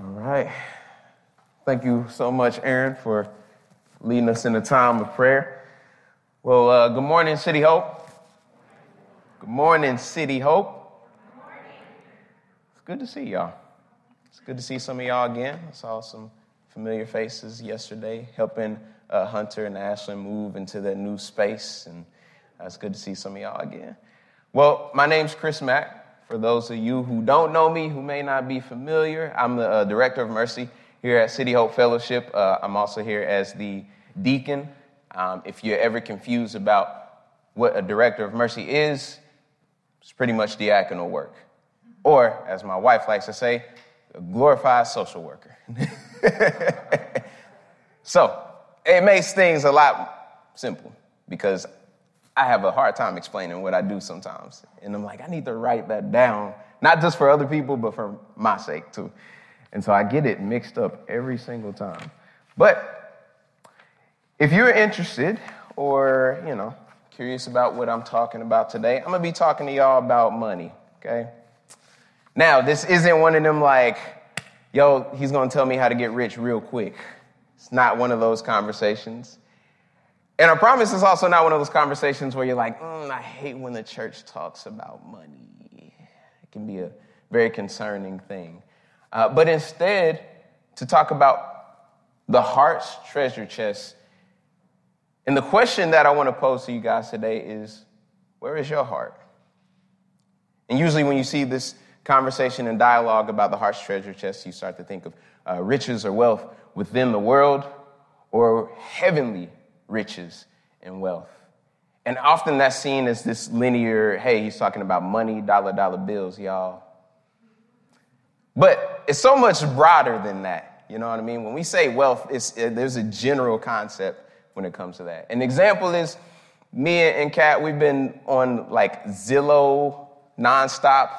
All right. Thank you so much, Aaron, for leading us in a time of prayer. Well, uh, good morning, City Hope. Good morning, City Hope. Good morning. It's good to see y'all. It's good to see some of y'all again. I saw some familiar faces yesterday, helping uh, Hunter and Ashlyn move into their new space, and uh, it's good to see some of y'all again. Well, my name's Chris Mack. For those of you who don't know me, who may not be familiar, I'm the uh, Director of Mercy here at City Hope Fellowship. Uh, I'm also here as the deacon. Um, if you're ever confused about what a Director of Mercy is, it's pretty much diaconal work. Or, as my wife likes to say, a glorified social worker. so, it makes things a lot simple because I have a hard time explaining what I do sometimes. And I'm like, I need to write that down, not just for other people, but for my sake too. And so I get it mixed up every single time. But if you're interested or, you know, curious about what I'm talking about today, I'm going to be talking to y'all about money, okay? Now, this isn't one of them like, yo, he's going to tell me how to get rich real quick. It's not one of those conversations. And I promise it's also not one of those conversations where you're like, mm, I hate when the church talks about money. It can be a very concerning thing. Uh, but instead, to talk about the heart's treasure chest. And the question that I want to pose to you guys today is where is your heart? And usually, when you see this conversation and dialogue about the heart's treasure chest, you start to think of uh, riches or wealth within the world or heavenly riches and wealth. And often that's seen as this linear, hey, he's talking about money, dollar, dollar bills, y'all. But it's so much broader than that. You know what I mean? When we say wealth, it's, it, there's a general concept when it comes to that. An example is me and Kat, we've been on like Zillow nonstop.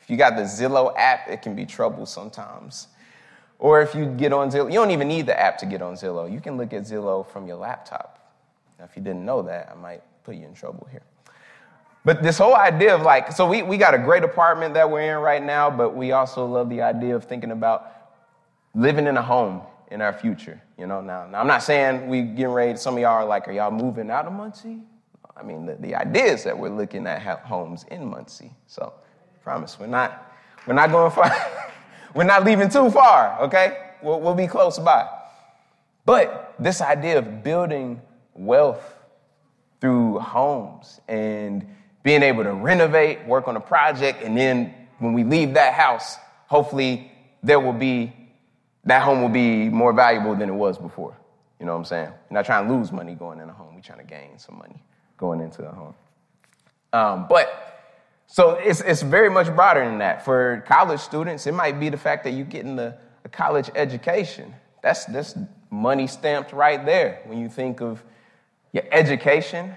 If you got the Zillow app, it can be trouble sometimes. Or if you get on Zillow, you don't even need the app to get on Zillow. You can look at Zillow from your laptop. Now, if you didn't know that, I might put you in trouble here. But this whole idea of like, so we, we got a great apartment that we're in right now, but we also love the idea of thinking about living in a home in our future. You know, now, now I'm not saying we getting ready, some of y'all are like, are y'all moving out of Muncie? I mean, the, the idea is that we're looking at homes in Muncie. So, promise, we're not, we're not going far. we're not leaving too far, okay? We'll, we'll be close by. But this idea of building wealth through homes and being able to renovate, work on a project, and then when we leave that house, hopefully there will be, that home will be more valuable than it was before. You know what I'm saying? We're not trying to lose money going in a home. We're trying to gain some money going into a home. Um, but so it's, it's very much broader than that. For college students, it might be the fact that you're getting a, a college education. That's, that's money stamped right there when you think of your education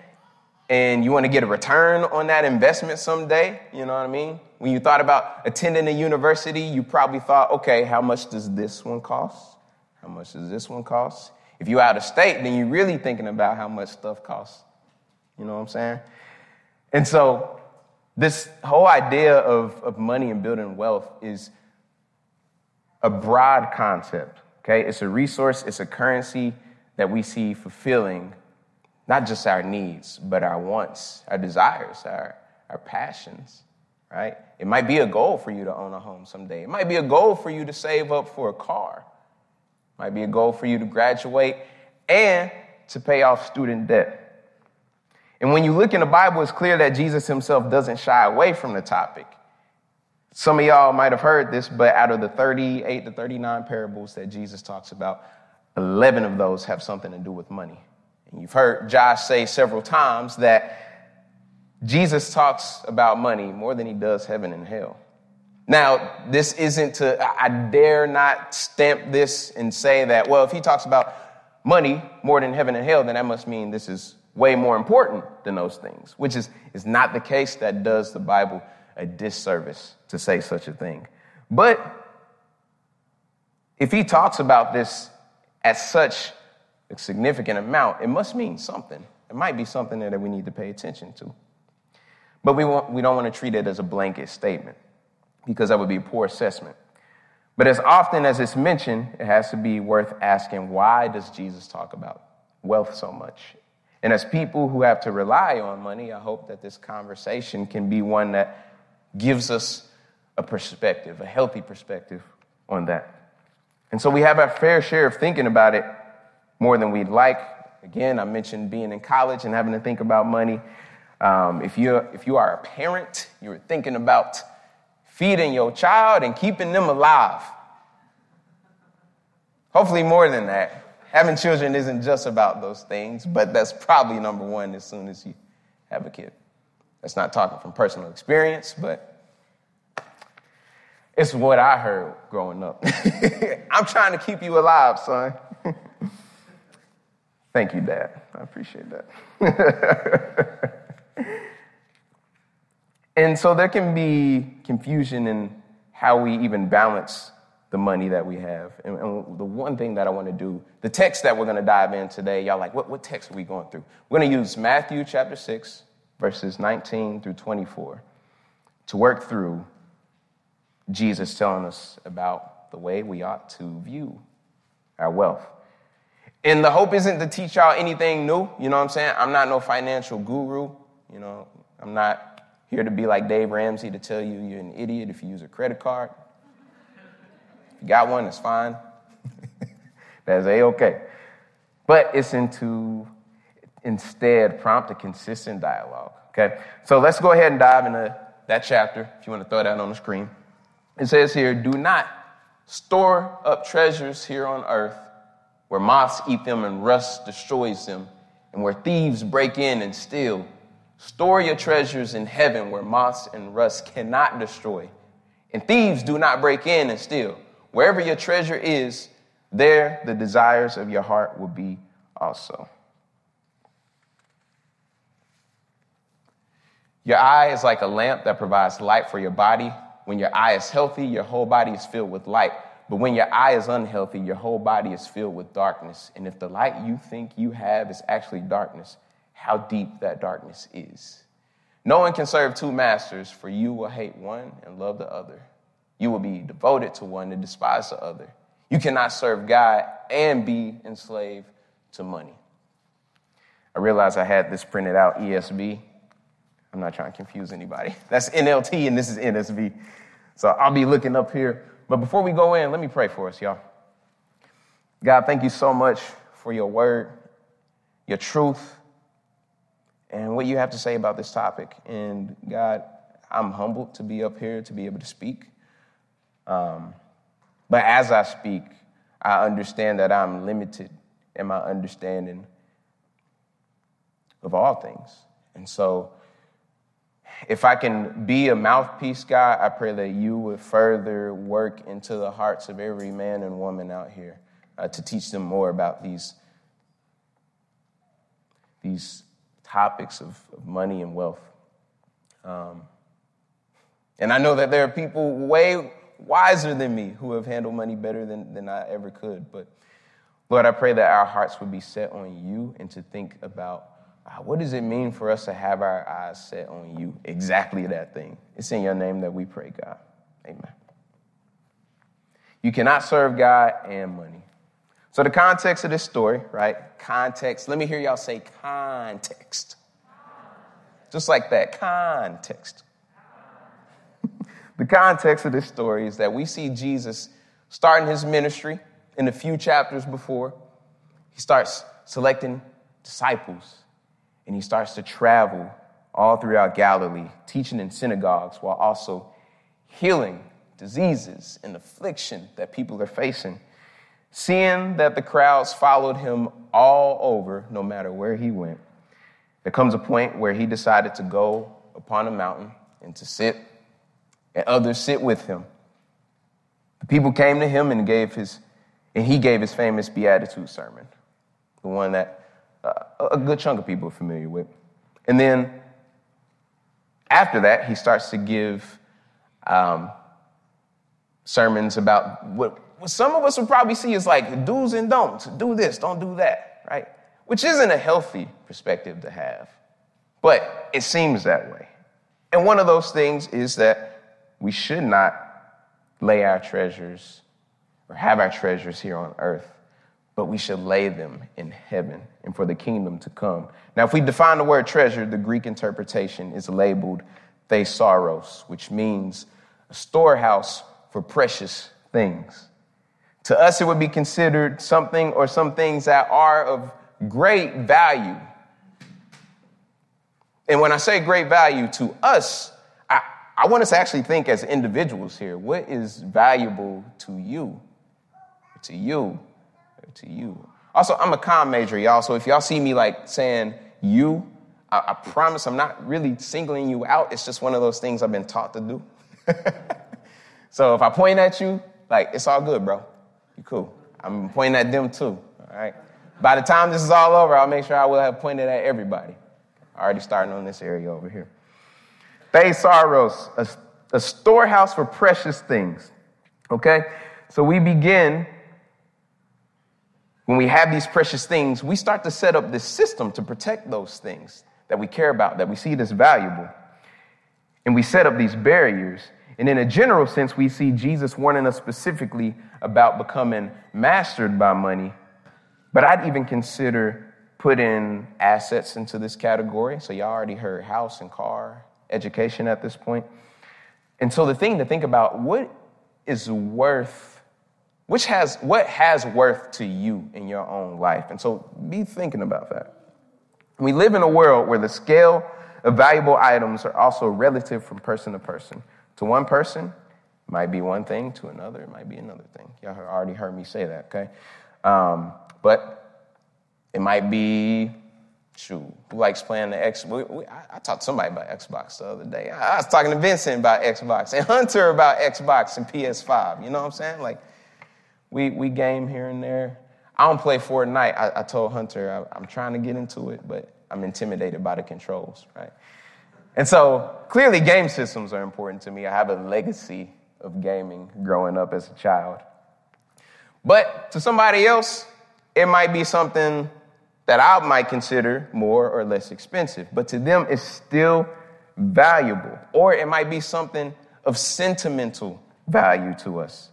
and you want to get a return on that investment someday, you know what I mean? When you thought about attending a university, you probably thought, okay, how much does this one cost? How much does this one cost? If you're out of state, then you're really thinking about how much stuff costs. You know what I'm saying? And so, this whole idea of, of money and building wealth is a broad concept, okay? It's a resource, it's a currency that we see fulfilling not just our needs, but our wants, our desires, our, our passions, right? It might be a goal for you to own a home someday. It might be a goal for you to save up for a car. It might be a goal for you to graduate and to pay off student debt. And when you look in the Bible, it's clear that Jesus himself doesn't shy away from the topic. Some of y'all might have heard this, but out of the 38 to 39 parables that Jesus talks about, 11 of those have something to do with money. And you've heard Josh say several times that Jesus talks about money more than he does heaven and hell. Now, this isn't to, I dare not stamp this and say that, well, if he talks about money more than heaven and hell, then that must mean this is way more important than those things, which is, is not the case. That does the Bible a disservice to say such a thing. But if he talks about this at such a significant amount, it must mean something. It might be something that we need to pay attention to. But we, want, we don't want to treat it as a blanket statement because that would be a poor assessment. But as often as it's mentioned, it has to be worth asking why does Jesus talk about wealth so much? And as people who have to rely on money, I hope that this conversation can be one that gives us a perspective, a healthy perspective on that. And so we have our fair share of thinking about it more than we'd like. Again, I mentioned being in college and having to think about money. Um, if, you if you are a parent, you're thinking about feeding your child and keeping them alive. Hopefully, more than that. Having children isn't just about those things, but that's probably number one as soon as you have a kid. That's not talking from personal experience, but it's what I heard growing up. I'm trying to keep you alive, son. Thank you, Dad. I appreciate that. and so there can be confusion in how we even balance the money that we have. And, and the one thing that I want to do, the text that we're going to dive in today, y'all like, what, what text are we going through? We're going to use Matthew chapter 6, verses 19 through 24 to work through Jesus telling us about the way we ought to view our wealth. And the hope isn't to teach y'all anything new. You know what I'm saying? I'm not no financial guru. You know, I'm not here to be like Dave Ramsey to tell you you're an idiot if you use a credit card. You got one, that's fine. that's a okay. But it's into instead prompt a consistent dialogue. Okay? So let's go ahead and dive into that chapter if you want to throw that on the screen. It says here, do not store up treasures here on earth where moths eat them and rust destroys them, and where thieves break in and steal. Store your treasures in heaven where moths and rust cannot destroy, and thieves do not break in and steal. Wherever your treasure is, there the desires of your heart will be also. Your eye is like a lamp that provides light for your body when your eye is healthy, your whole body is filled with light. But when your eye is unhealthy, your whole body is filled with darkness. And if the light you think you have is actually darkness, how deep that darkness is. No one can serve two masters, for you will hate one and love the other. You will be devoted to one and despise the other. You cannot serve God and be enslaved to money. I realized I had this printed out ESV. I'm not trying to confuse anybody. That's NLT and this is ESV. So I'll be looking up here. But before we go in, let me pray for us, y'all. God, thank you so much for your word, your truth, and what you have to say about this topic. And God, I'm humbled to be up here to be able to speak. Um, but as I speak, I understand that I'm limited in my understanding of all things. And so if I can be a mouthpiece, God, I pray that you would further work into the hearts of every man and woman out here uh, to teach them more about these, these topics of, of money and wealth. Um, and I know that there are people way wiser than me who have handled money better than, than I ever could. But Lord, I pray that our hearts would be set on you and to think about uh, what does it mean for us to have our eyes set on you? Exactly that thing. It's in your name that we pray, God. Amen. You cannot serve God and money. So, the context of this story, right? Context. Let me hear y'all say context. Just like that, context. The context of this story is that we see Jesus starting his ministry in a few chapters before. He starts selecting disciples and he starts to travel all throughout Galilee, teaching in synagogues while also healing diseases and affliction that people are facing. Seeing that the crowds followed him all over, no matter where he went, there comes a point where he decided to go upon a mountain and to sit, and others sit with him. The people came to him and gave his, and he gave his famous Beatitude sermon, the one that a good chunk of people are familiar with. And then after that, he starts to give um, sermons about what, what some of us would probably see as like do's and don'ts. Do this, don't do that, right? Which isn't a healthy perspective to have, but it seems that way. And one of those things is that we should not lay our treasures or have our treasures here on earth, but we should lay them in heaven and for the kingdom to come. Now, if we define the word treasure, the Greek interpretation is labeled thesaurus, which means a storehouse for precious things. To us, it would be considered something or some things that are of great value. And when I say great value to us, I, want us to actually think as individuals here. What is valuable to you? To you? To you? Also, I'm a com major, y'all. So if y'all see me like saying you, I, I promise I'm not really singling you out. It's just one of those things I've been taught to do. so if I point at you, like, it's all good, bro. You cool. I'm pointing at them too, all right? By the time this is all over, I'll make sure I will have pointed at everybody. Already starting on this area over here. Thesaurus, a, a storehouse for precious things. Okay? So we begin, when we have these precious things, we start to set up this system to protect those things that we care about, that we see as valuable. And we set up these barriers. And in a general sense, we see Jesus warning us specifically about becoming mastered by money. But I'd even consider putting assets into this category. So y'all already heard house and car, education at this point. And so the thing to think about, what is worth, which has, what has worth to you in your own life? And so be thinking about that. We live in a world where the scale of valuable items are also relative from person to person. To one person, it might be one thing. To another, it might be another thing. Y'all already heard me say that, okay? Um, but it might be, shoot, who likes playing the Xbox? I, I, talked to somebody about Xbox the other day. I, I was talking to Vincent about Xbox and Hunter about Xbox and PS5. You know what I'm saying? Like, we, we game here and there. I don't play Fortnite. I, I told Hunter I, am trying to get into it, but I'm intimidated by the controls, right? And so clearly, game systems are important to me. I have a legacy of gaming growing up as a child. But to somebody else, it might be something that I might consider more or less expensive, but to them, it's still valuable. Or it might be something of sentimental value to us.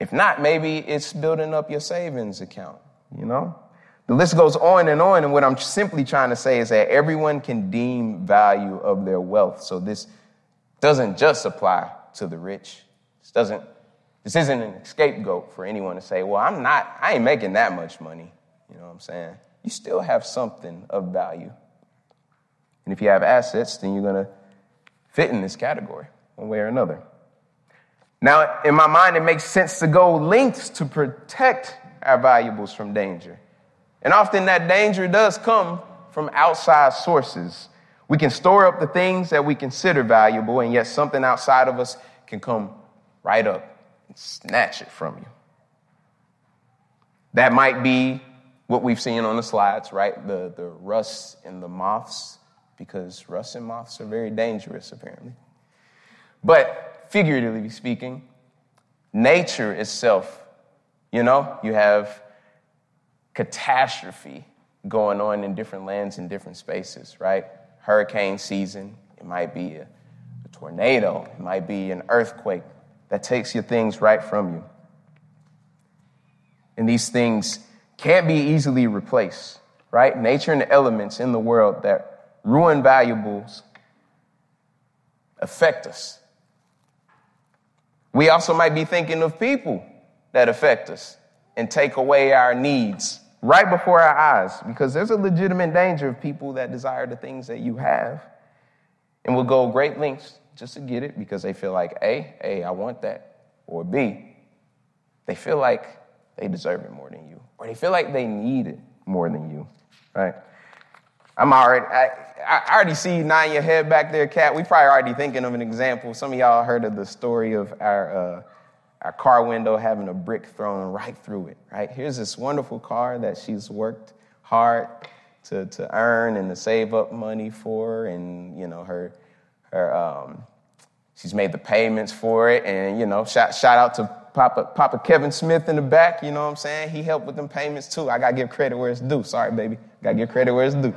If not, maybe it's building up your savings account, you know? The list goes on and on, and what I'm simply trying to say is that everyone can deem value of their wealth. So this doesn't just apply to the rich. This doesn't this isn't an scapegoat for anyone to say, well, I'm not, I ain't making that much money. You know what I'm saying? You still have something of value. And if you have assets, then you're gonna fit in this category one way or another. Now, in my mind, it makes sense to go lengths to protect our valuables from danger. And often that danger does come from outside sources. We can store up the things that we consider valuable, and yet something outside of us can come right up and snatch it from you. That might be what we've seen on the slides, right? The, the rust and the moths, because rust and moths are very dangerous, apparently. But figuratively speaking, nature itself, you know, you have catastrophe going on in different lands in different spaces, right? Hurricane season, it might be a, a tornado, it might be an earthquake that takes your things right from you. And these things can't be easily replaced, right? Nature and the elements in the world that ruin valuables affect us. We also might be thinking of people that affect us and take away our needs right before our eyes because there's a legitimate danger of people that desire the things that you have and will go great lengths just to get it because they feel like A, A, I want that, or B, they feel like they deserve it more than you, they feel like they need it more than you, right? I'm already, I, I already see you nodding your head back there, Cat. We probably already thinking of an example. Some of y'all heard of the story of our, uh, our car window having a brick thrown right through it, right? Here's this wonderful car that she's worked hard to, to earn and to save up money for, and, you know, her, her, um, she's made the payments for it, and, you know, shout, shout out to Papa, Papa Kevin Smith in the back, you know what I'm saying? He helped with them payments too. I gotta give credit where it's due. Sorry, baby. Gotta give credit where it's due.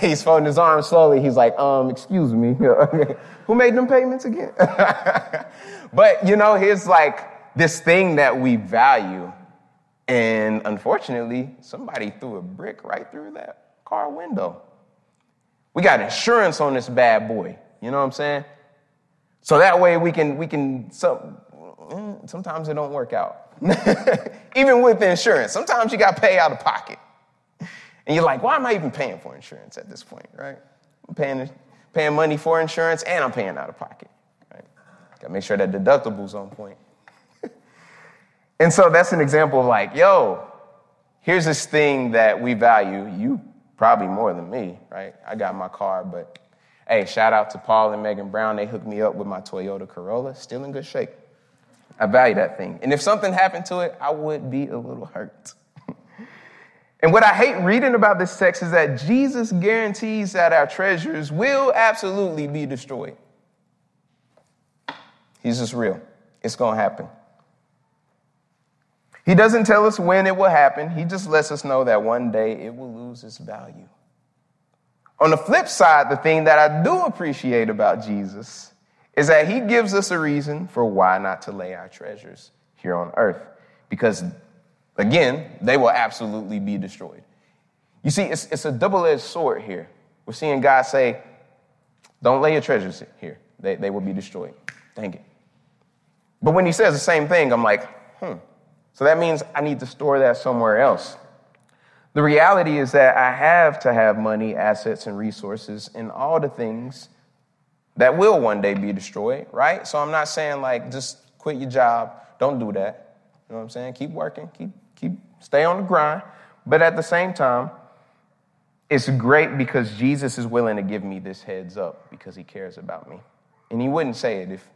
He's folding his arms slowly. He's like, um, excuse me. Who made them payments again? but you know, here's like this thing that we value. And unfortunately, somebody threw a brick right through that car window. We got insurance on this bad boy. You know what I'm saying? So that way we can, we can, so, mm, sometimes it don't work out. even with insurance, sometimes you got to pay out of pocket. And you're like, why am I even paying for insurance at this point, right? I'm paying, paying money for insurance and I'm paying out of pocket, right? Got to make sure that deductible's on point. and so that's an example of like, yo, here's this thing that we value. You probably more than me, right? I got my car, but Hey, shout out to Paul and Megan Brown. They hooked me up with my Toyota Corolla, still in good shape. I value that thing. And if something happened to it, I would be a little hurt. and what I hate reading about this text is that Jesus guarantees that our treasures will absolutely be destroyed. He's just real. It's going to happen. He doesn't tell us when it will happen. He just lets us know that one day it will lose its value. On the flip side, the thing that I do appreciate about Jesus is that he gives us a reason for why not to lay our treasures here on earth. Because, again, they will absolutely be destroyed. You see, it's, it's a double edged sword here. We're seeing God say, Don't lay your treasures here, they, they will be destroyed. Dang it. But when he says the same thing, I'm like, hmm. So that means I need to store that somewhere else. The reality is that I have to have money, assets, and resources in all the things that will one day be destroyed, right? So I'm not saying like just quit your job. Don't do that. You know what I'm saying? Keep working, keep keep stay on the grind. But at the same time, it's great because Jesus is willing to give me this heads up because he cares about me. And he wouldn't say it if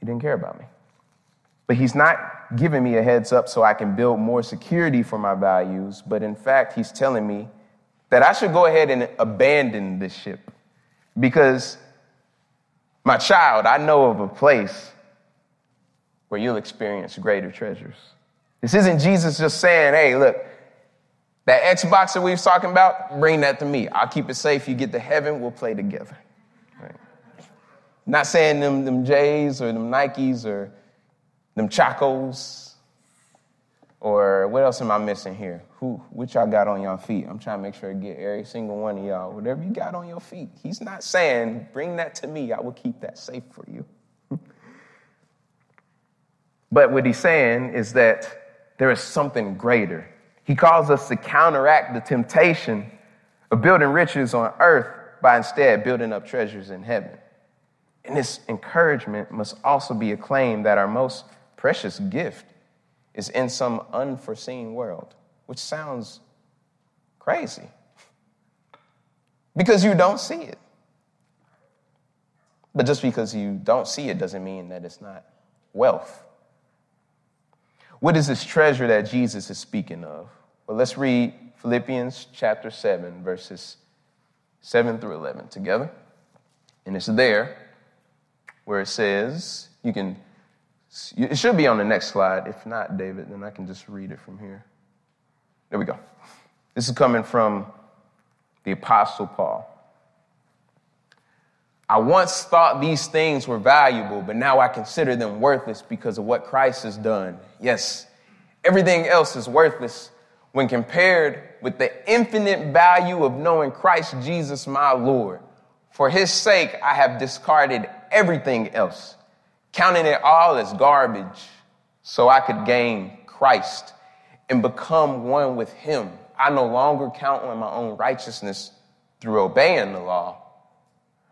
he didn't care about me. But he's not giving me a heads up so I can build more security for my values, but in fact, he's telling me that I should go ahead and abandon this ship because my child, I know of a place where you'll experience greater treasures. This isn't Jesus just saying, hey, look, that Xbox that we was talking about, bring that to me. I'll keep it safe. You get to heaven, we'll play together. Right? Not saying them, them J's or them Nikes or them Chacos, or what else am I missing here? Who, which y'all got on y'all feet? I'm trying to make sure I get every single one of y'all. Whatever you got on your feet. He's not saying, bring that to me. I will keep that safe for you. but what he's saying is that there is something greater. He calls us to counteract the temptation of building riches on earth by instead building up treasures in heaven. And this encouragement must also be a claim that our most precious gift is in some unforeseen world, which sounds crazy because you don't see it. But just because you don't see it doesn't mean that it's not wealth. What is this treasure that Jesus is speaking of? Well, let's read Philippians chapter 7, verses 7 through 11 together. And it's there where it says, you can it should be on the next slide. If not, David, then I can just read it from here. There we go. This is coming from the Apostle Paul. I once thought these things were valuable, but now I consider them worthless because of what Christ has done. Yes, everything else is worthless when compared with the infinite value of knowing Christ Jesus, my Lord. For his sake, I have discarded everything else counting it all as garbage so I could gain Christ and become one with Him. I no longer count on my own righteousness through obeying the law.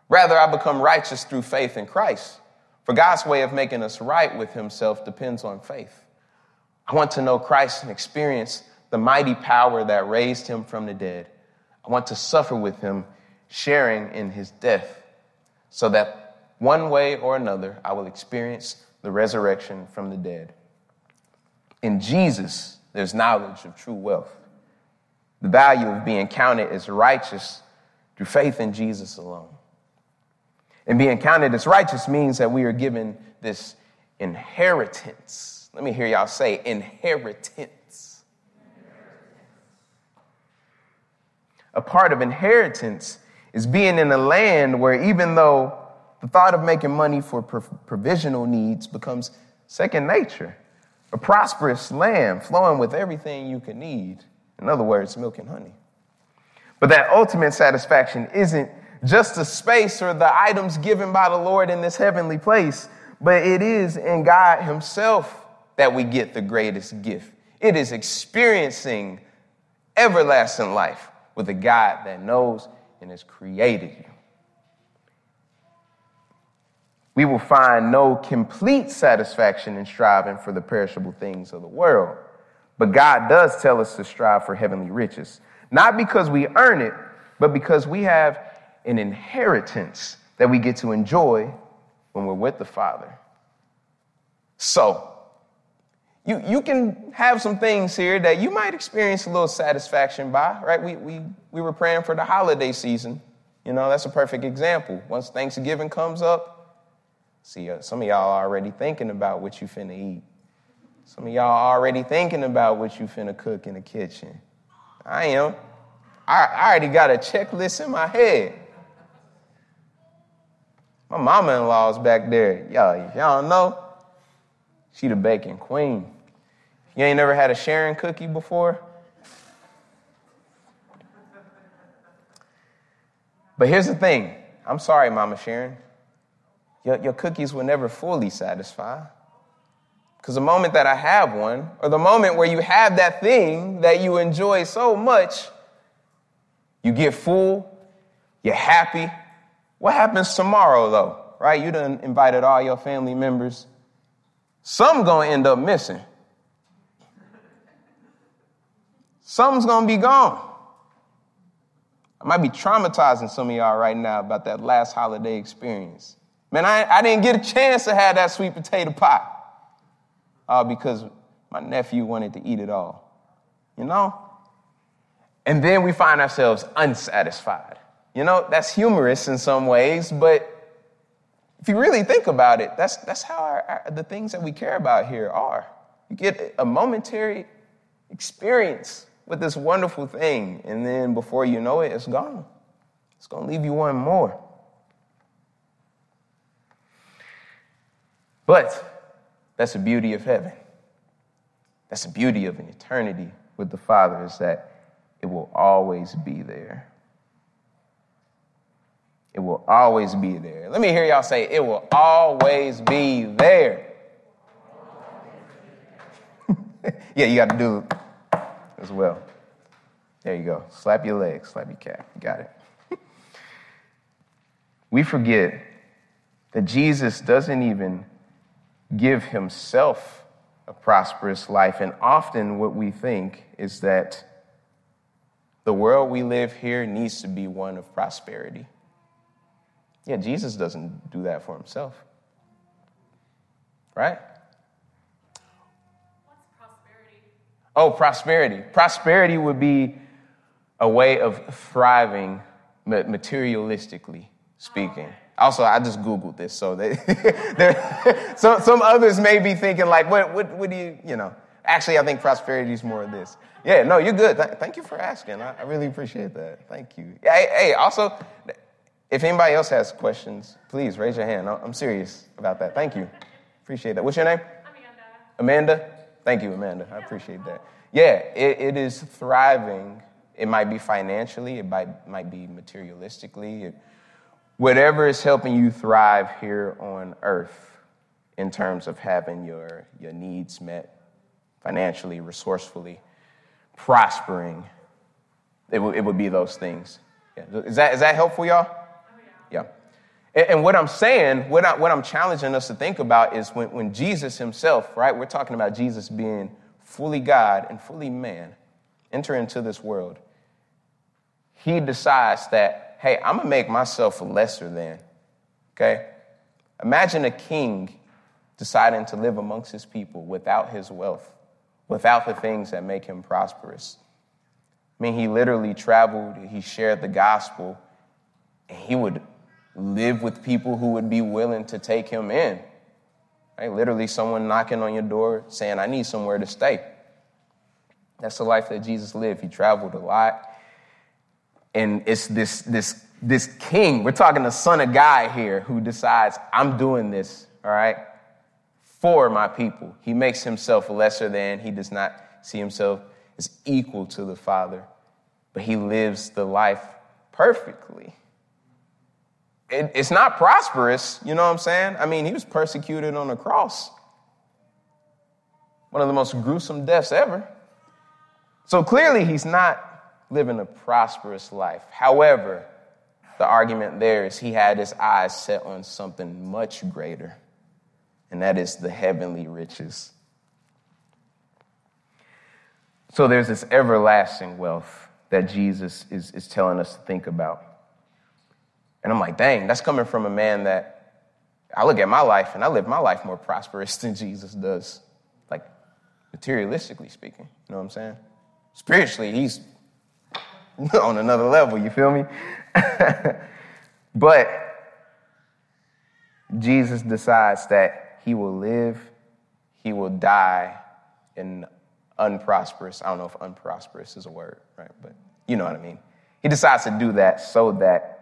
Rather, I become righteous through faith in Christ. For God's way of making us right with Himself depends on faith. I want to know Christ and experience the mighty power that raised Him from the dead. I want to suffer with Him, sharing in His death, so that one way or another, I will experience the resurrection from the dead. In Jesus, there's knowledge of true wealth. The value of being counted as righteous through faith in Jesus alone. And being counted as righteous means that we are given this inheritance. Let me hear y'all say inheritance. A part of inheritance is being in a land where even though the thought of making money for provisional needs becomes second nature, a prosperous land flowing with everything you can need. In other words, milk and honey. But that ultimate satisfaction isn't just the space or the items given by the Lord in this heavenly place, but it is in God Himself that we get the greatest gift. It is experiencing everlasting life with a God that knows and has created you. We will find no complete satisfaction in striving for the perishable things of the world. But God does tell us to strive for heavenly riches, not because we earn it, but because we have an inheritance that we get to enjoy when we're with the Father. So, you, you can have some things here that you might experience a little satisfaction by, right? We, we, we were praying for the holiday season. You know, that's a perfect example. Once Thanksgiving comes up, see, uh, some of y'all already thinking about what you finna eat. Some of y'all already thinking about what you finna cook in the kitchen. I am. I, I already got a checklist in my head. My mama in law's back there. Y'all, y'all know, she the baking queen. You ain't never had a Sharon cookie before? But here's the thing I'm sorry, Mama Sharon. Your, your cookies will never fully satisfy. Because the moment that I have one, or the moment where you have that thing that you enjoy so much, you get full, you're happy, what happens tomorrow, though? Right? You done invited all your family members. Some gonna end up missing. Some's gonna be gone. I might be traumatizing some of y'all right now about that last holiday experience. Man, I, I didn't get a chance to have that sweet potato pie. All because my nephew wanted to eat it all. You know? And then we find ourselves unsatisfied. You know, that's humorous in some ways, but if you really think about it, that's, that's how our, our, the things that we care about here are. You get a momentary experience with this wonderful thing, and then before you know it, it's gone. It's going to leave you wanting more. But that's the beauty of heaven. That's the beauty of an eternity with the Father, is that it will always be there. It will always be there. Let me hear y'all say, it will always be there. yeah, you got to do it as well. There you go. Slap your leg, slap your calf. You got it. we forget that Jesus doesn't even give himself a prosperous life. And often what we think is that the world we live here needs to be one of prosperity. Yeah, Jesus doesn't do that for himself. Right? What's prosperity? Oh, prosperity. Prosperity would be a way of thriving materialistically oh, speaking. Also, I just Googled this, so they, some, some others may be thinking, like, what, what, what do you, you know? Actually, I think prosperity is more of this. Yeah, no, you're good. Th- thank you for asking. I, I really appreciate that. Thank you. Hey, hey, also, if anybody else has questions, please raise your hand. I'm serious about that. Thank you. Appreciate that. What's your name? Amanda. Amanda? Thank you, Amanda. I appreciate that. Yeah, it, it is thriving. It might be financially, it might, might be materialistically, it, whatever is helping you thrive here on earth in terms of having your, your needs met financially, resourcefully, prospering, it, w- it would be those things. Yeah. Is, that, is that helpful, y'all? Oh, yeah. And, and what I'm saying, what, I, what I'm challenging us to think about is when, when Jesus himself, right, we're talking about Jesus being fully God and fully man, enter into this world, he decides that, hey, I'm to make myself lesser than, okay? Imagine a king deciding to live amongst his people without his wealth, without the things that make him prosperous. I mean, he literally traveled, he shared the gospel, and he would live with people who would be willing to take him in. Right? Literally, someone knocking on your door saying, I need somewhere to stay. That's the life that Jesus lived. He traveled a lot. And it's this, this, this king, we're talking the son of God here, who decides, I'm doing this, all right, for my people. He makes himself lesser than, he does not see himself as equal to the Father, but he lives the life perfectly it, it's not prosperous, you know what I'm saying? I mean, he was persecuted on the cross. One of the most gruesome deaths ever. So clearly, he's not living a prosperous life. However, the argument there is he had his eyes set on something much greater, and that is the heavenly riches. So there's this everlasting wealth that Jesus is, is telling us to think about. And I'm like, dang, that's coming from a man that I look at my life and I live my life more prosperous than Jesus does, like materialistically speaking. You know what I'm saying? Spiritually, he's on another level, you feel me? but Jesus decides that he will live, he will die in unprosperous. I don't know if unprosperous is a word, right? But you know what I mean. He decides to do that so that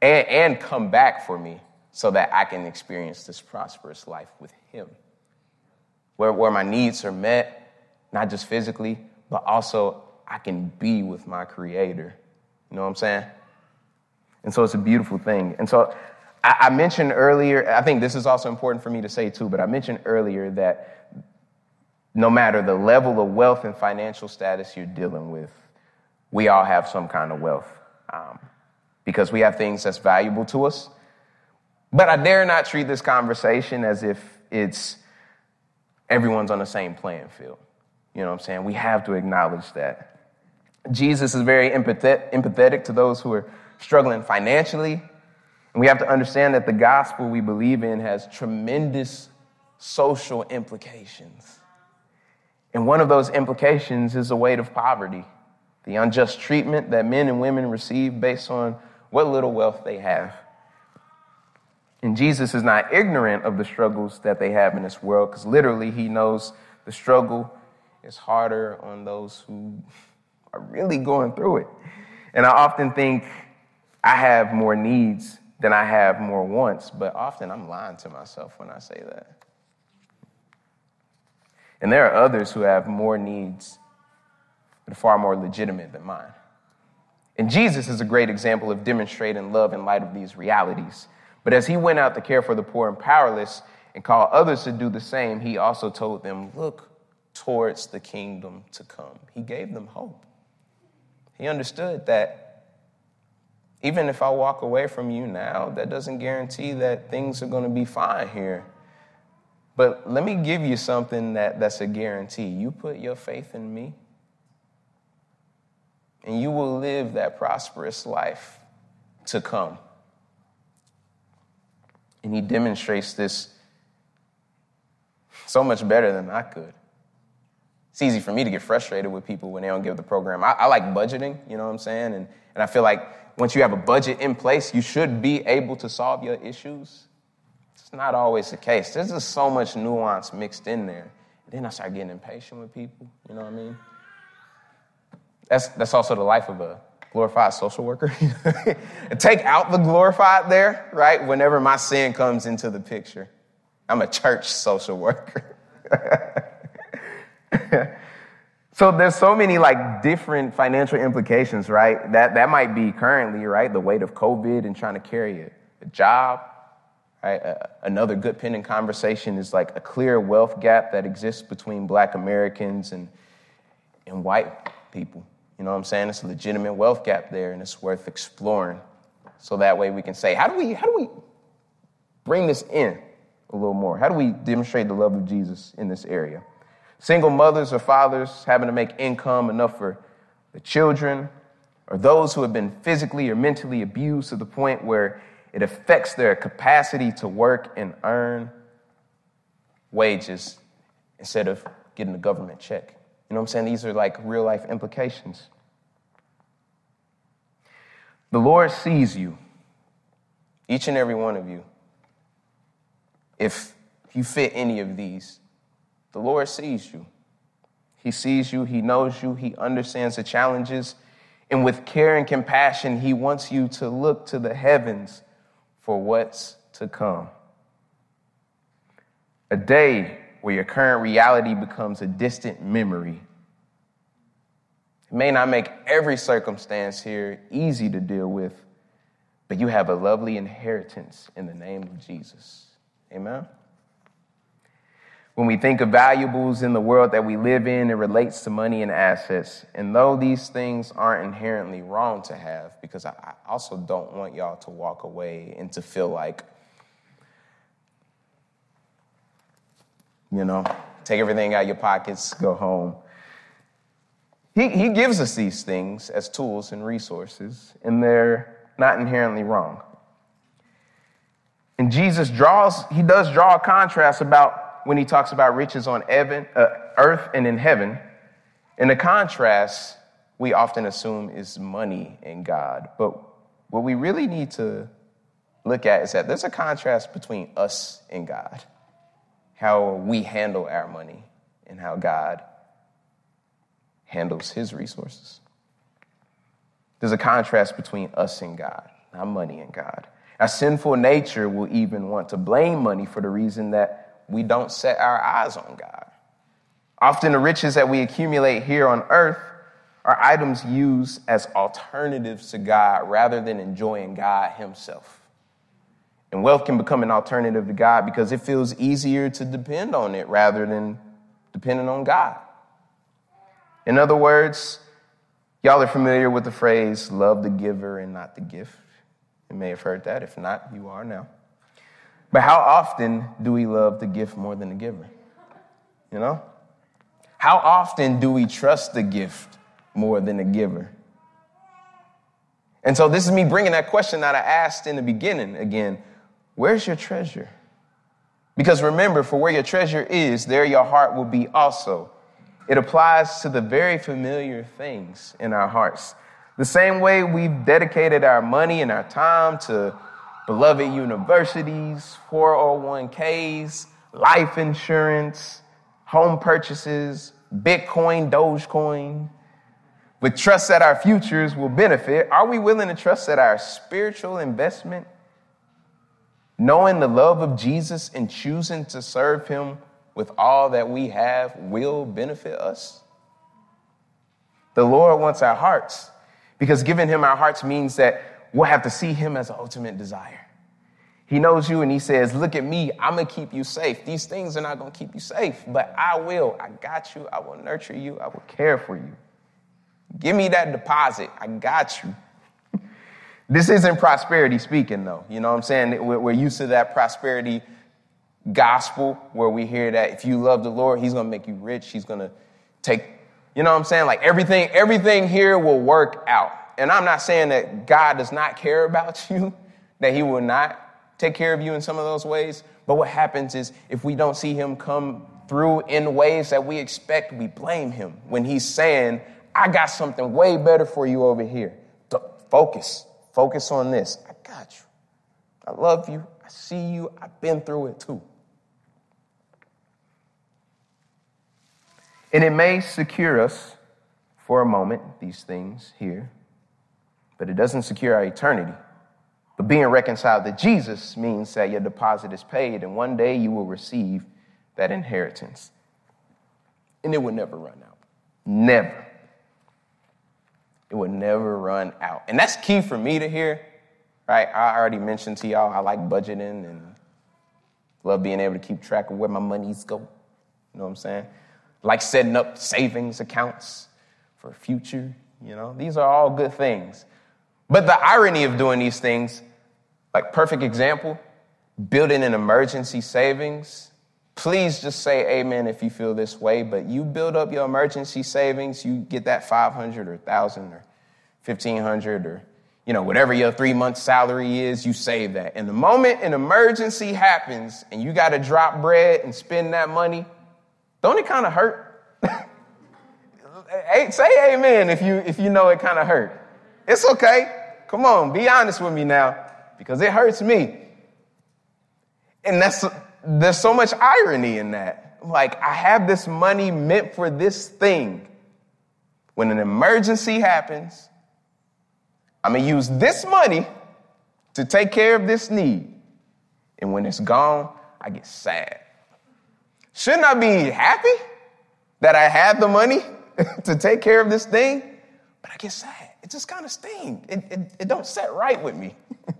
and, and come back for me so that I can experience this prosperous life with Him. Where, where my needs are met, not just physically, but also I can be with my Creator. You know what I'm saying? And so it's a beautiful thing. And so I, I mentioned earlier, I think this is also important for me to say too, but I mentioned earlier that no matter the level of wealth and financial status you're dealing with, we all have some kind of wealth. Um, because we have things that's valuable to us. But I dare not treat this conversation as if it's everyone's on the same playing field. You know what I'm saying? We have to acknowledge that. Jesus is very empathetic to those who are struggling financially. And we have to understand that the gospel we believe in has tremendous social implications. And one of those implications is the weight of poverty, the unjust treatment that men and women receive based on what little wealth they have. And Jesus is not ignorant of the struggles that they have in this world, because literally he knows the struggle is harder on those who really going through it. And I often think I have more needs than I have more wants, but often I'm lying to myself when I say that. And there are others who have more needs that are far more legitimate than mine. And Jesus is a great example of demonstrating love in light of these realities. But as he went out to care for the poor and powerless and called others to do the same, he also told them, Look towards the kingdom to come. He gave them hope. He understood that even if I walk away from you now, that doesn't guarantee that things are going to be fine here. But let me give you something that, that's a guarantee. You put your faith in me, and you will live that prosperous life to come. And he demonstrates this so much better than I could. It's easy for me to get frustrated with people when they don't give the program. I, I like budgeting, you know what I'm saying? And, and I feel like once you have a budget in place, you should be able to solve your issues. It's not always the case. There's just so much nuance mixed in there. And then I start getting impatient with people, you know what I mean? That's, that's also the life of a glorified social worker. Take out the glorified there, right? Whenever my sin comes into the picture. I'm a church social worker. so there's so many like different financial implications, right? That that might be currently, right? The weight of COVID and trying to carry a, a job. Right? Uh, another good pending conversation is like a clear wealth gap that exists between black Americans and, and white people. You know what I'm saying? It's a legitimate wealth gap there, and it's worth exploring. So that way we can say, how do we, how do we bring this in a little more? How do we demonstrate the love of Jesus in this area? Single mothers or fathers having to make income enough for the children, or those who have been physically or mentally abused to the point where it affects their capacity to work and earn wages instead of getting a government check. You know what I'm saying? These are like real life implications. The Lord sees you, Each and every one of you. If you fit any of these, the Lord sees you. He sees you, He knows you, He understands the challenges, and with care and compassion, He wants you to look to the heavens for what's to come. A day where your current reality becomes a distant memory. It may not make every circumstance here easy to deal with, but you have a lovely inheritance in the name of Jesus. Amen. When we think of valuables in the world that we live in, it relates to money and assets. And though these things aren't inherently wrong to have, because I also don't want y'all to walk away and to feel like, you know, take everything out of your pockets, go home. He, he gives us these things as tools and resources, and they're not inherently wrong. And Jesus draws, he does draw a contrast about when he talks about riches on heaven, uh, earth and in heaven. And the contrast we often assume is money and God. But what we really need to look at is that there's a contrast between us and God, how we handle our money and how God handles his resources. There's a contrast between us and God, not money and God. Our sinful nature will even want to blame money for the reason that we don't set our eyes on God. Often, the riches that we accumulate here on earth are items used as alternatives to God rather than enjoying God Himself. And wealth can become an alternative to God because it feels easier to depend on it rather than depending on God. In other words, y'all are familiar with the phrase, love the giver and not the gift. You may have heard that. If not, you are now. But how often do we love the gift more than the giver? You know? How often do we trust the gift more than the giver? And so this is me bringing that question that I asked in the beginning again. Where's your treasure? Because remember, for where your treasure is, there your heart will be also. It applies to the very familiar things in our hearts. The same way we've dedicated our money and our time to beloved universities, 401ks, life insurance, home purchases, Bitcoin, Dogecoin, with trust that our futures will benefit, are we willing to trust that our spiritual investment, knowing the love of Jesus and choosing to serve him with all that we have, will benefit us? The Lord wants our hearts because giving him our hearts means that we'll have to see him as an ultimate desire. He knows you and he says, Look at me, I'm gonna keep you safe. These things are not gonna keep you safe, but I will. I got you. I will nurture you. I will care for you. Give me that deposit. I got you. this isn't prosperity speaking, though. You know what I'm saying? We're used to that prosperity gospel where we hear that if you love the Lord, he's gonna make you rich. He's gonna take you know what I'm saying? Like everything, everything here will work out. And I'm not saying that God does not care about you, that He will not take care of you in some of those ways. But what happens is if we don't see Him come through in ways that we expect, we blame Him when He's saying, I got something way better for you over here. Focus. Focus on this. I got you. I love you. I see you. I've been through it too. And it may secure us for a moment, these things here, but it doesn't secure our eternity. But being reconciled to Jesus means that your deposit is paid, and one day you will receive that inheritance. And it will never run out. Never. It will never run out. And that's key for me to hear, right? I already mentioned to y'all I like budgeting and love being able to keep track of where my monies go. You know what I'm saying? like setting up savings accounts for future. You know, these are all good things. But the irony of doing these things, like perfect example, building an emergency savings. Please just say amen if you feel this way, but you build up your emergency savings, you get that 500 or 1000 or 1500 or you know, whatever your three month salary is, you save that. And the moment an emergency happens and you got to drop bread and spend that money, don't it kind of hurt? say amen if you if you know it kind of hurt. It's okay. Come on, be honest with me now. because it hurts me. And that's there's so much irony in that. Like, I have this money meant for this thing. When an emergency happens, I'm gonna use this money to take care of this need. And when it's gone, I get sad. Shouldn't I be happy that I had the money to take care of this thing? But I get sad. It just kind of stings. It, it, it don't set right with me.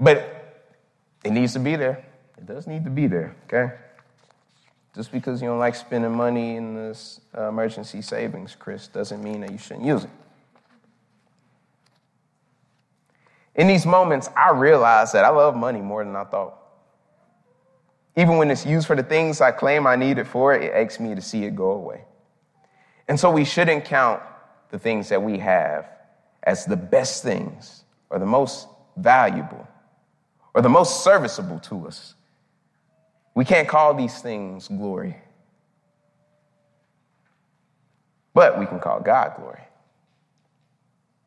but it needs to be there. It does need to be there, okay? Just because you don't like spending money in this uh, emergency savings, Chris, doesn't mean that you shouldn't use it. In these moments, I realize that I love money more than I thought. Even when it's used for the things I claim I need it for, it aches me to see it go away. And so we shouldn't count the things that we have as the best things or the most valuable or the most serviceable to us. We can't call these things glory, but we can call God glory.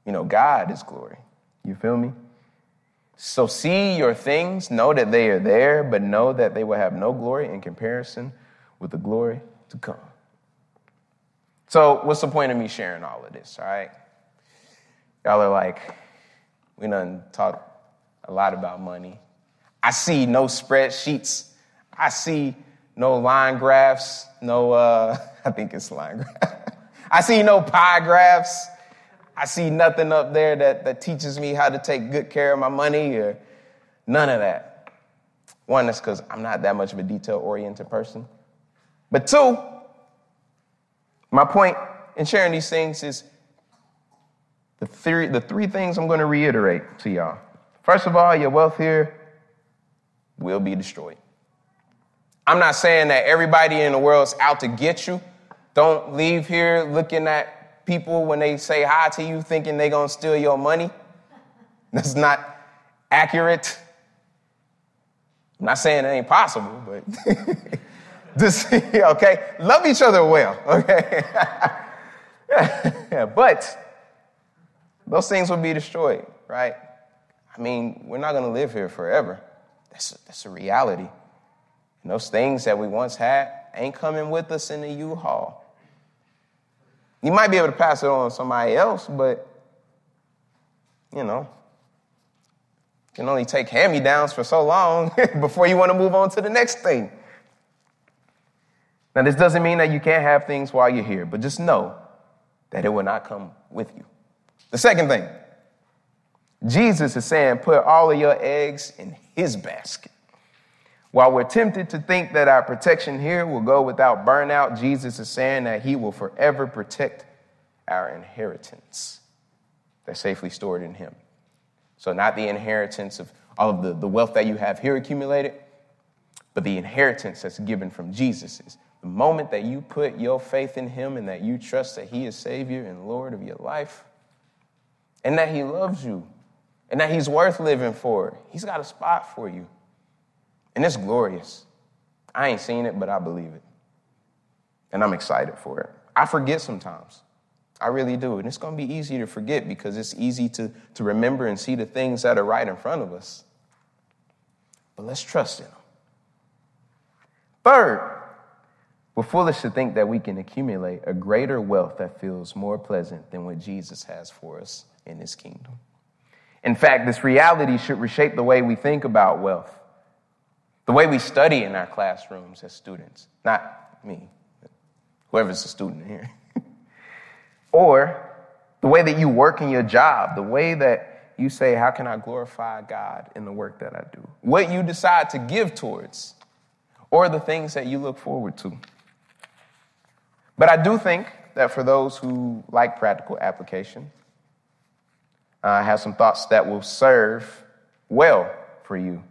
You know, God is glory. You feel me? So see your things, know that they are there, but know that they will have no glory in comparison with the glory to come. So, what's the point of me sharing all of this, all right? Y'all are like, we done talk a lot about money. I see no spreadsheets I see no line graphs, no, uh, I think it's line graph. I see no pie graphs. I see nothing up there that, that teaches me how to take good care of my money or none of that. One, that's because I'm not that much of a detail oriented person. But two, my point in sharing these things is the three, the three things I'm going to reiterate to y'all. First of all, your wealth here will be destroyed. I'm not saying that everybody in the world's out to get you. Don't leave here looking at people when they say hi to you thinking they're going to steal your money. That's not accurate. I'm not saying it ain't possible, but just, okay? Love each other well, okay? yeah, but those things will be destroyed, right? I mean, we're not going to live here forever. That's, that's a reality. And those things that we once had ain't coming with us in the U-Haul. You might be able to pass it on to somebody else, but you know, you can only take hand-me-downs for so long before you want to move on to the next thing. Now, this doesn't mean that you can't have things while you're here, but just know that it will not come with you. The second thing, Jesus is saying, put all of your eggs in his basket. While we're tempted to think that our protection here will go without burnout, Jesus is saying that he will forever protect our inheritance that's safely stored in him. So, not the inheritance of all of the, the wealth that you have here accumulated, but the inheritance that's given from Jesus is the moment that you put your faith in him and that you trust that he is Savior and Lord of your life, and that he loves you, and that he's worth living for, he's got a spot for you. And it's glorious. I ain't seen it, but I believe it. And I'm excited for it. I forget sometimes. I really do. And it's going to be easy to forget because it's easy to, to remember and see the things that are right in front of us. But let's trust in them. Third, we're foolish to think that we can accumulate a greater wealth that feels more pleasant than what Jesus has for us in his kingdom. In fact, this reality should reshape the way we think about wealth the way we study in our classrooms as students, not me, whoever's a student here. or the way that you work in your job, the way that you say, How can I glorify God in the work that I do? What you decide to give towards, or the things that you look forward to. But I do think that for those who like practical application, I have some thoughts that will serve well for you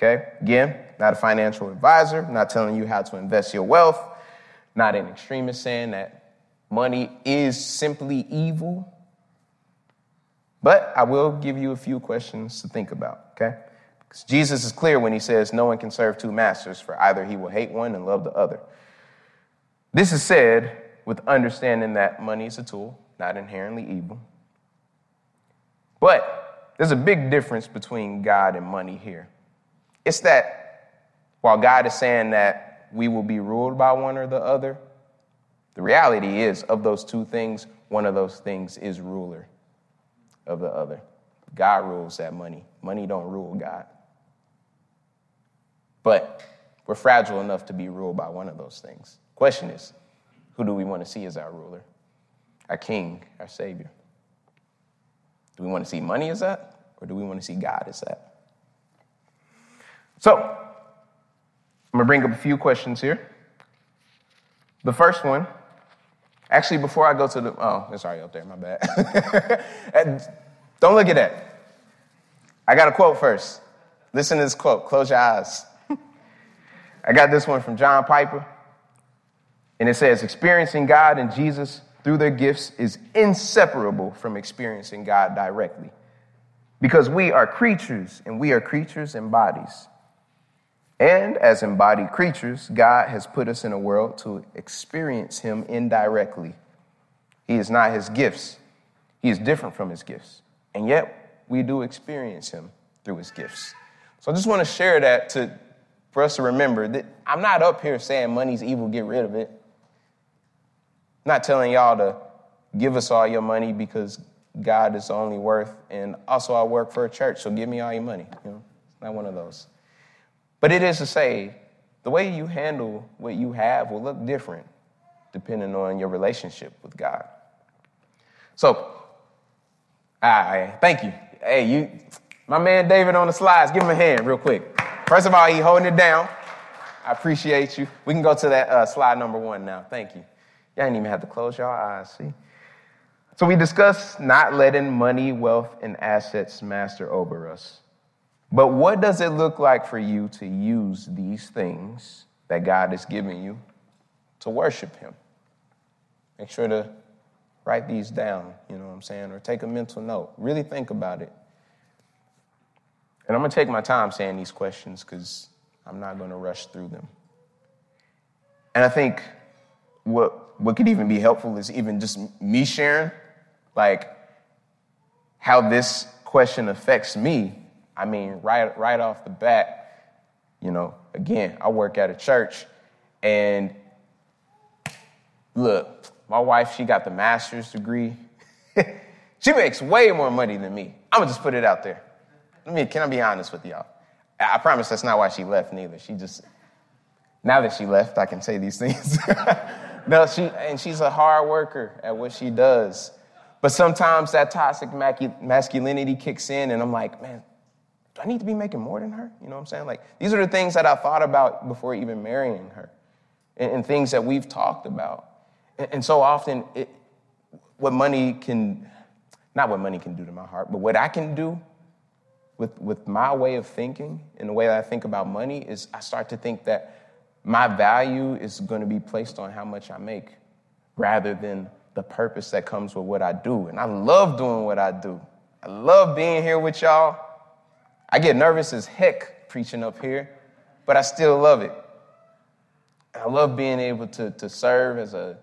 Okay? Again, not a financial advisor, not telling you how to invest your wealth, not an extremist saying that money is simply evil. But I will give you a few questions to think about, okay? Because Jesus is clear when he says no one can serve two masters, for either he will hate one and love the other. This is said with understanding that money is a tool, not inherently evil. But there's a big difference between God and money here. It's that while God is saying that we will be ruled by one or the other, the reality is, of those two things, one of those things is ruler of the other. God rules that money. Money don't rule God. But we're fragile enough to be ruled by one of those things. Question is, who do we want to see as our ruler? Our king, our savior. Do we want to see money as that, or do we want to see God as that? So, I'm going to bring up a few questions here. The first one, actually, before I go to the, oh, it's already up there, my bad. Don't look at that. I got a quote first. Listen to this quote. Close your eyes. I got this one from John Piper. And it says, Experiencing God and Jesus through their gifts is inseparable from experiencing God directly. Because we are creatures, and we are creatures in bodies. And as embodied creatures, God has put us in a world to experience Him indirectly. He is not His gifts, He is different from His gifts. And yet, we do experience Him through His gifts. So I just want to share that to, for us to remember that I'm not up here saying money's evil, get rid of it. I'm not telling y'all to give us all your money because God is only worth, and also I work for a church, so give me all your money. You know, it's not one of those. But it is to say, the way you handle what you have will look different depending on your relationship with God. So, I thank you. Hey, you, my man David on the slides, give him a hand real quick. First of all, he holding it down. I appreciate you. We can go to that uh, slide number one now. Thank you. Y'all didn't even have to close your eyes. See. So we discussed not letting money, wealth, and assets master over us. But what does it look like for you to use these things that God has given you to worship Him? Make sure to write these down, you know what I'm saying, or take a mental note. Really think about it. And I'm going to take my time saying these questions because I'm not going to rush through them. And I think what, what could even be helpful is even just me sharing, like, how this question affects me. I mean, right, right off the bat, you know, again, I work at a church, and look, my wife, she got the master's degree. she makes way more money than me. I'm gonna just put it out there. I mean, can I be honest with y'all? I promise that's not why she left neither. She just, now that she left, I can say these things. no, she, and she's a hard worker at what she does. But sometimes that toxic masculinity kicks in, and I'm like, man, do I need to be making more than her? You know what I'm saying? Like, these are the things that I thought about before even marrying her, and, and things that we've talked about. And, and so often, it, what money can, not what money can do to my heart, but what I can do with, with my way of thinking and the way that I think about money is I start to think that my value is going to be placed on how much I make rather than the purpose that comes with what I do. And I love doing what I do. I love being here with y'all. I get nervous as heck preaching up here, but I still love it. I love being able to, to serve as a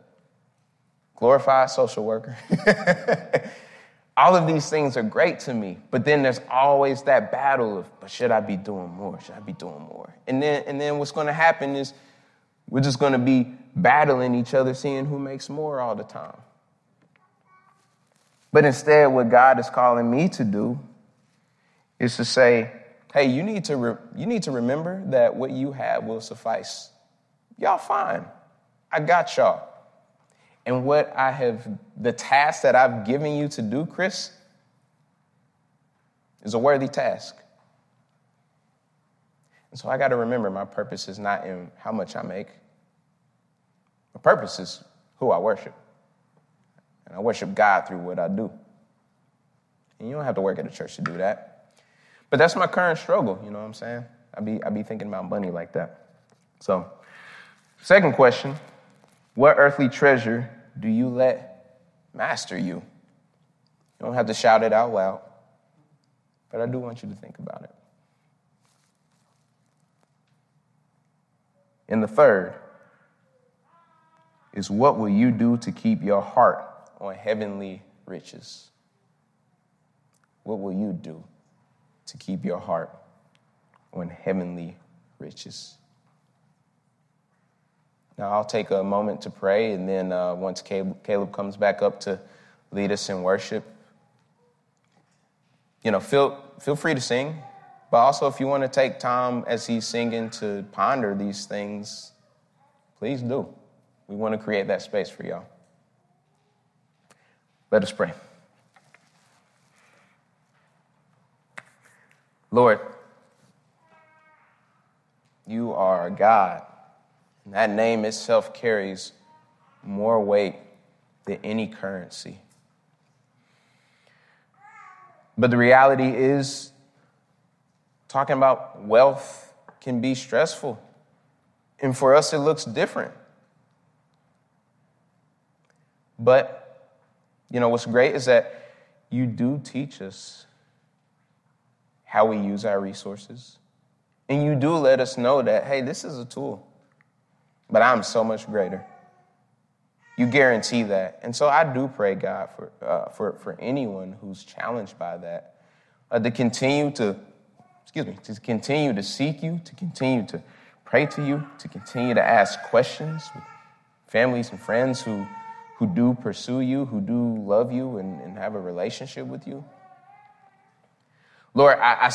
glorified social worker. All of these things are great to me, but then there's always that battle of, but should I be doing more? Should I be doing more? And then, and then what's going to happen is we're just going to be battling each other, seeing who makes more all the time. But instead, what God is calling me to do is to say, hey, you need to, re- you need to remember that what you have will suffice. Y'all fine. I got y'all. And what I have, the task that I've given you to do, Chris, is a worthy task. And so I got to remember my purpose is not in how much I make. My purpose is who I worship. And I worship God through what I do. And you don't have to work at a church to do that. But that's my current struggle, you know what I'm saying? I be I be thinking about money like that. So, second question, what earthly treasure do you let master you? You don't have to shout it out loud, but I do want you to think about it. And the third is what will you do to keep your heart on heavenly riches? what will you do to keep your heart on heavenly riches? Now, I'll take a moment to pray, and then uh, once Caleb comes back up to lead us in worship, you know, feel, feel free to sing, but also if you want to take time as he's singing to ponder these things, please do. We want to create that space for y'all. Let us pray. Lord, you are God. And that name itself carries more weight than any currency. But the reality is, talking about wealth can be stressful. And for us, it looks different. But, you know, what's great is that you do teach us how we use our resources. And you do let us know that, hey, this is a tool, but I'm so much greater. You guarantee that. And so I do pray, God, for, uh, for, for anyone who's challenged by that, uh, to continue to, excuse me, to continue to seek you, to continue to pray to you, to continue to ask questions with families and friends who, who do pursue you, who do love you and, and have a relationship with you. Lord, I, I